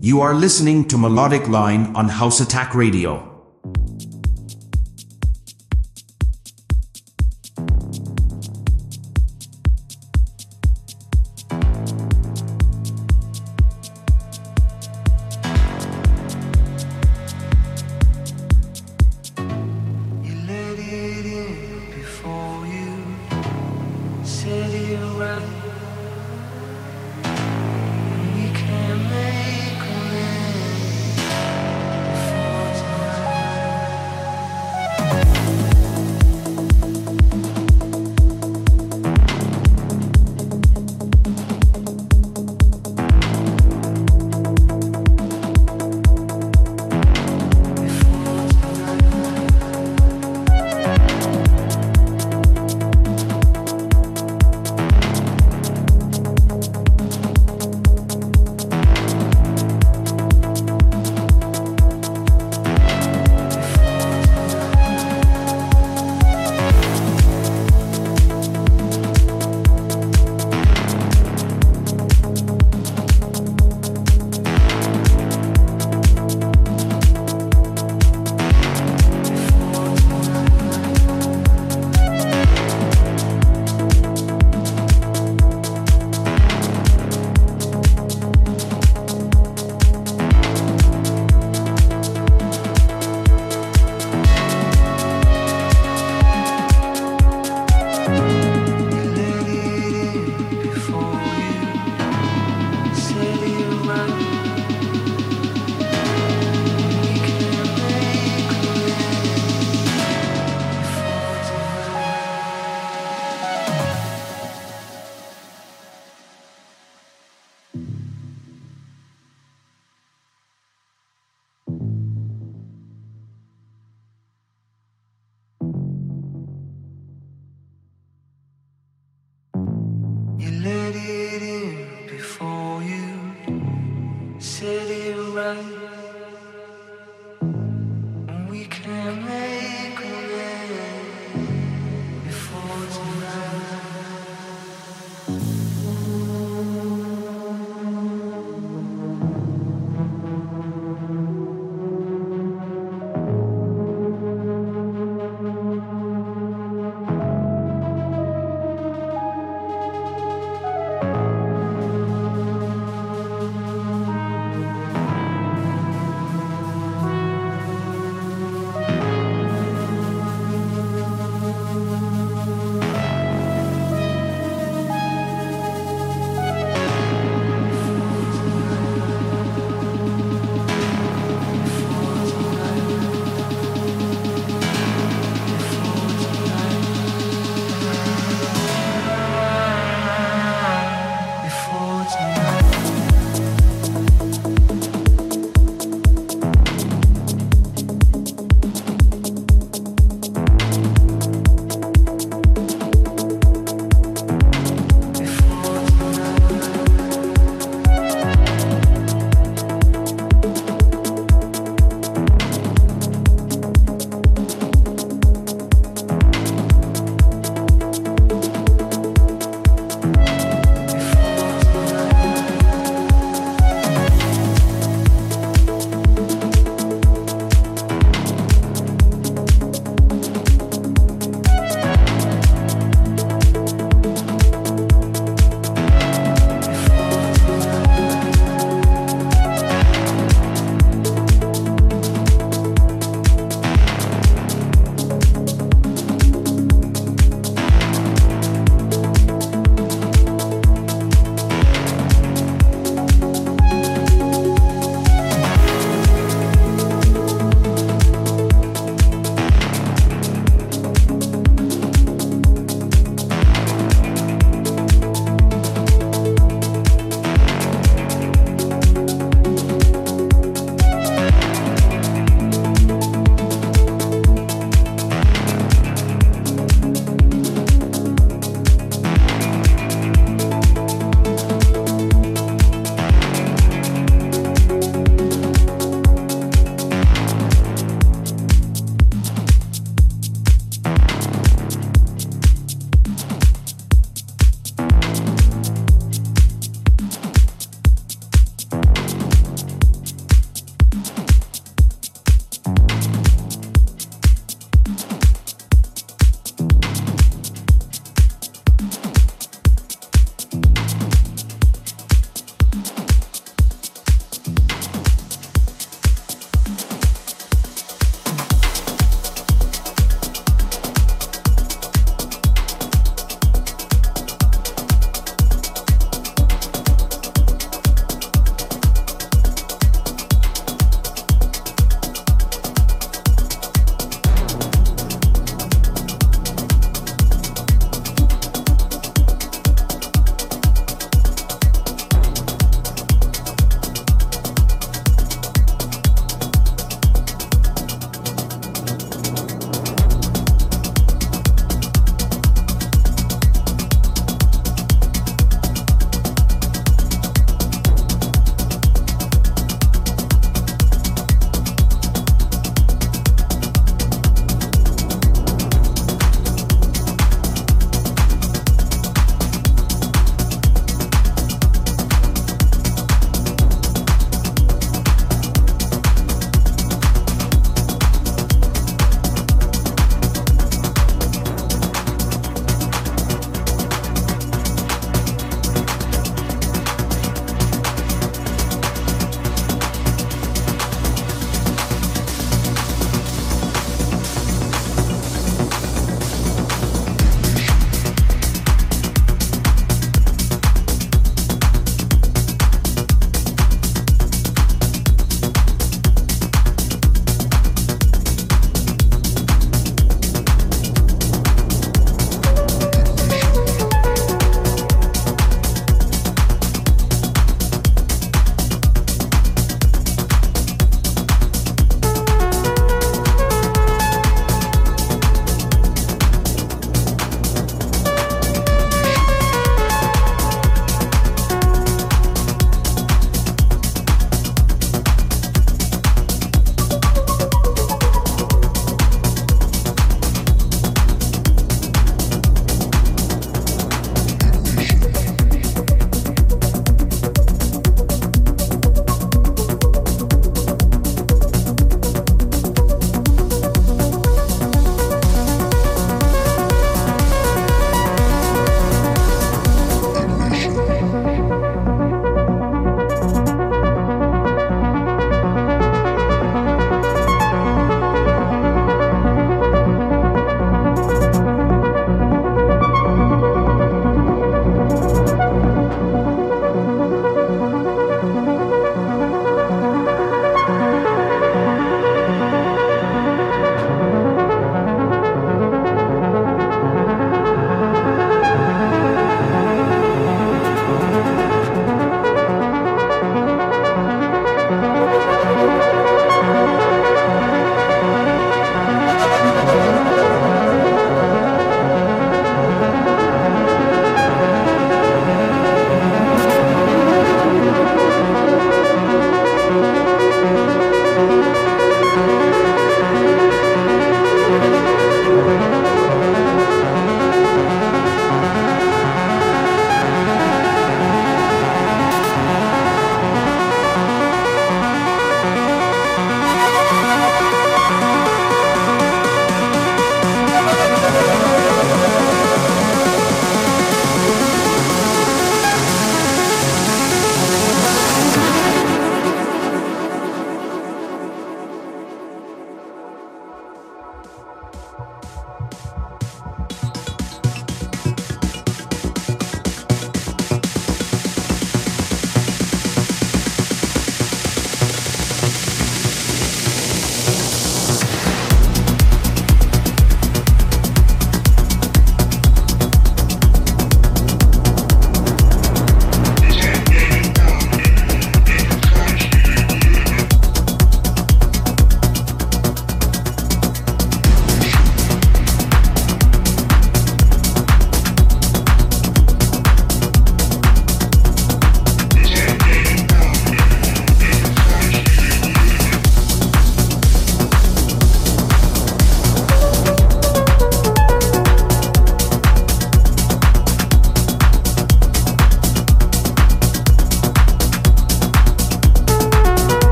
You are listening to Melodic Line on House Attack Radio.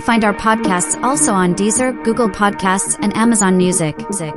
Find our podcasts also on Deezer, Google Podcasts, and Amazon music, music,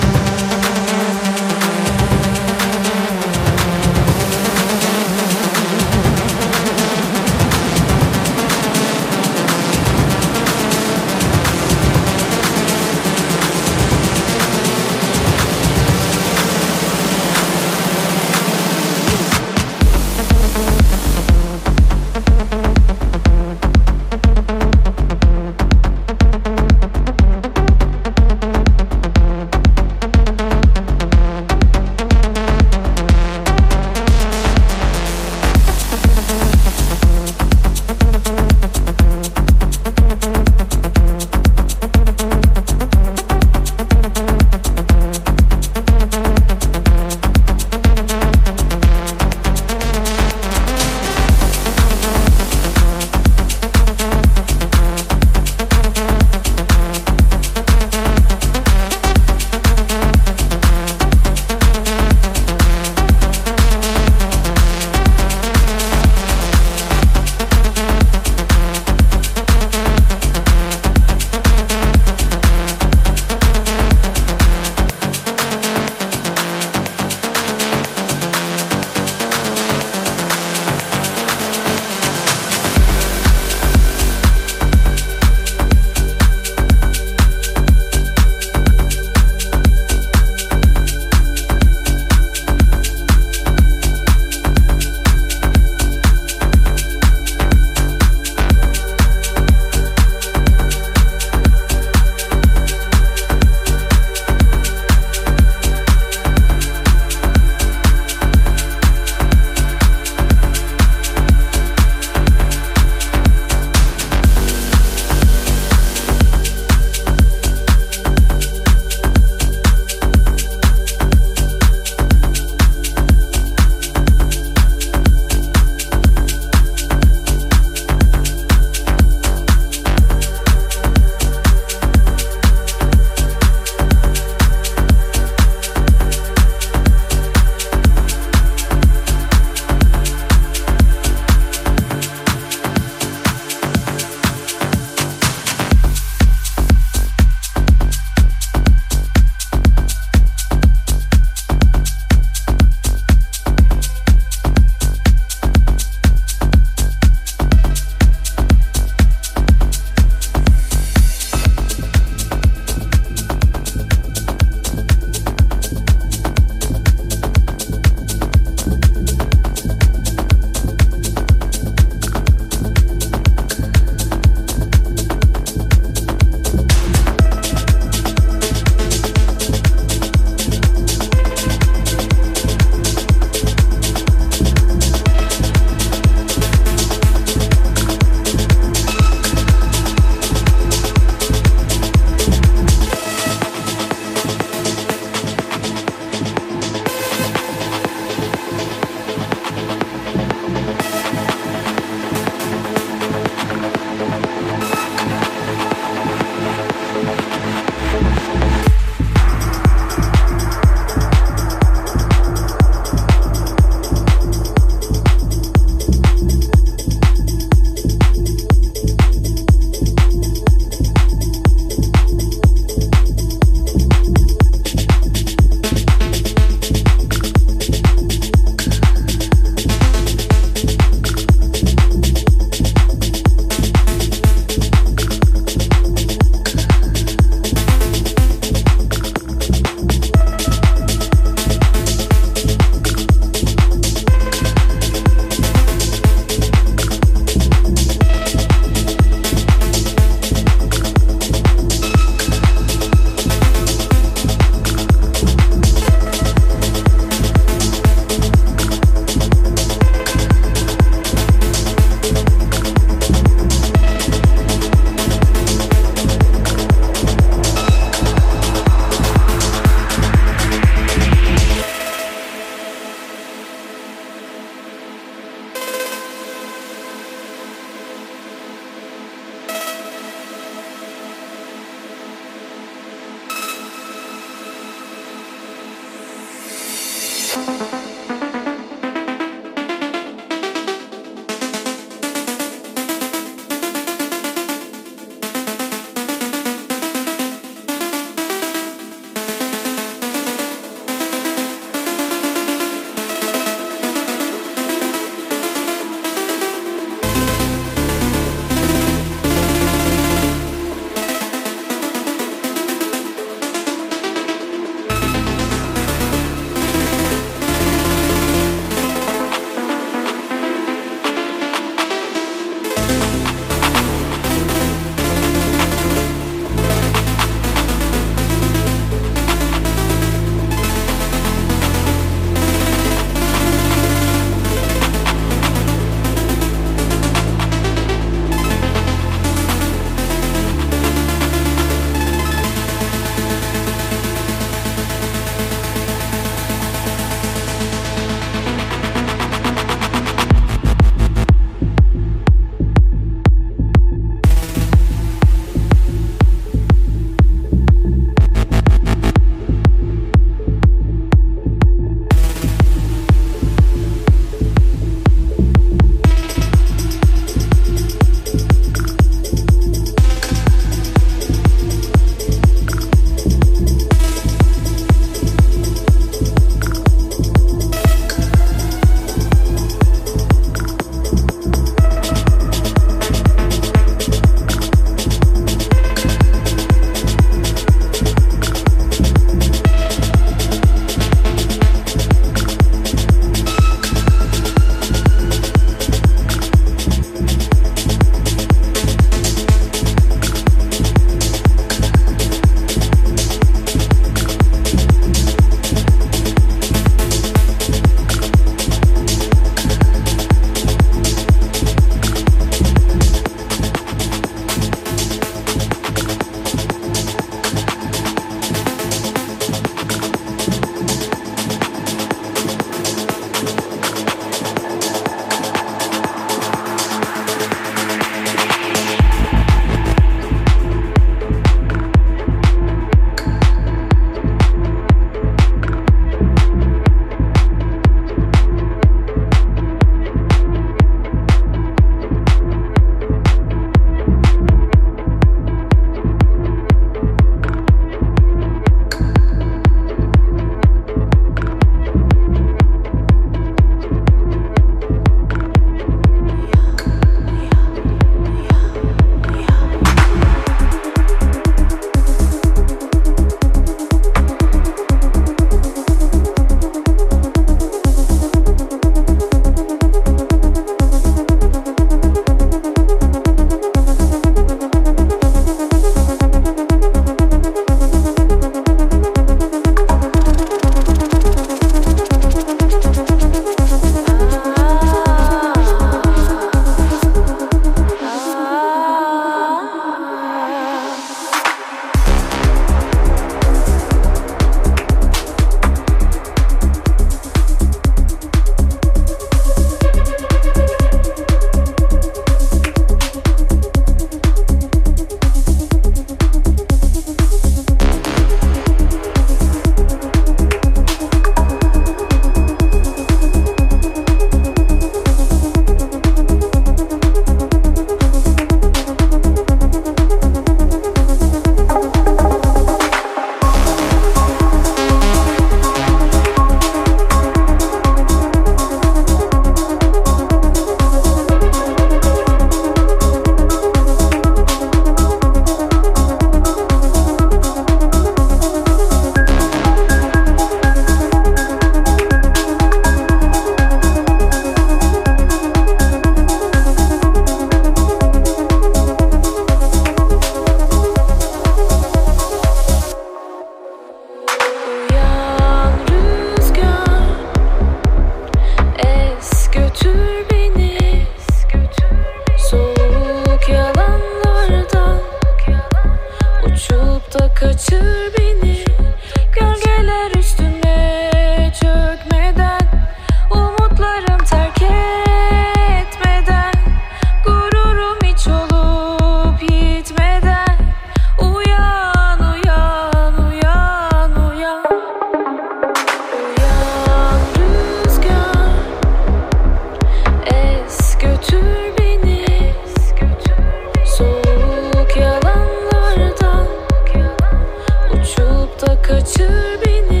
da kaçır beni.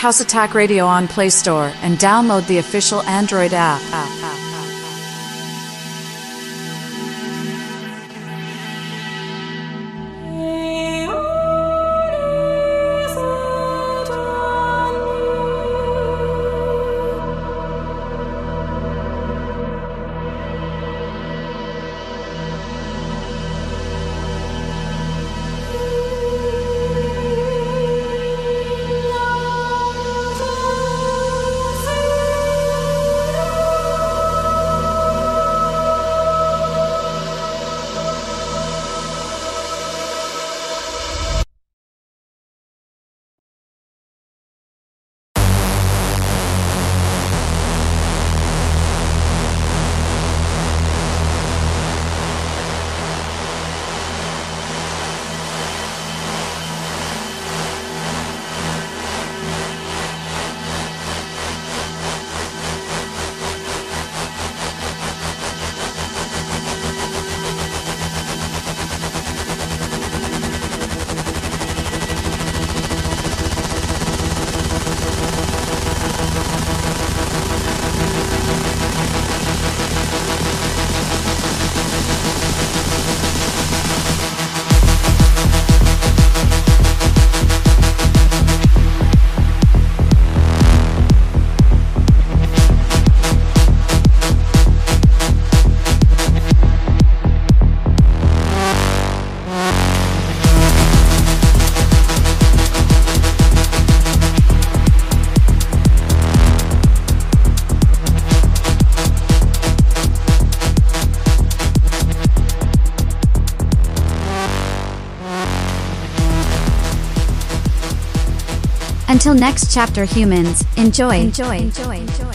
House Attack Radio on Play Store and download the official Android app. Until next chapter humans, enjoy. Enjoy. Enjoy. Enjoy.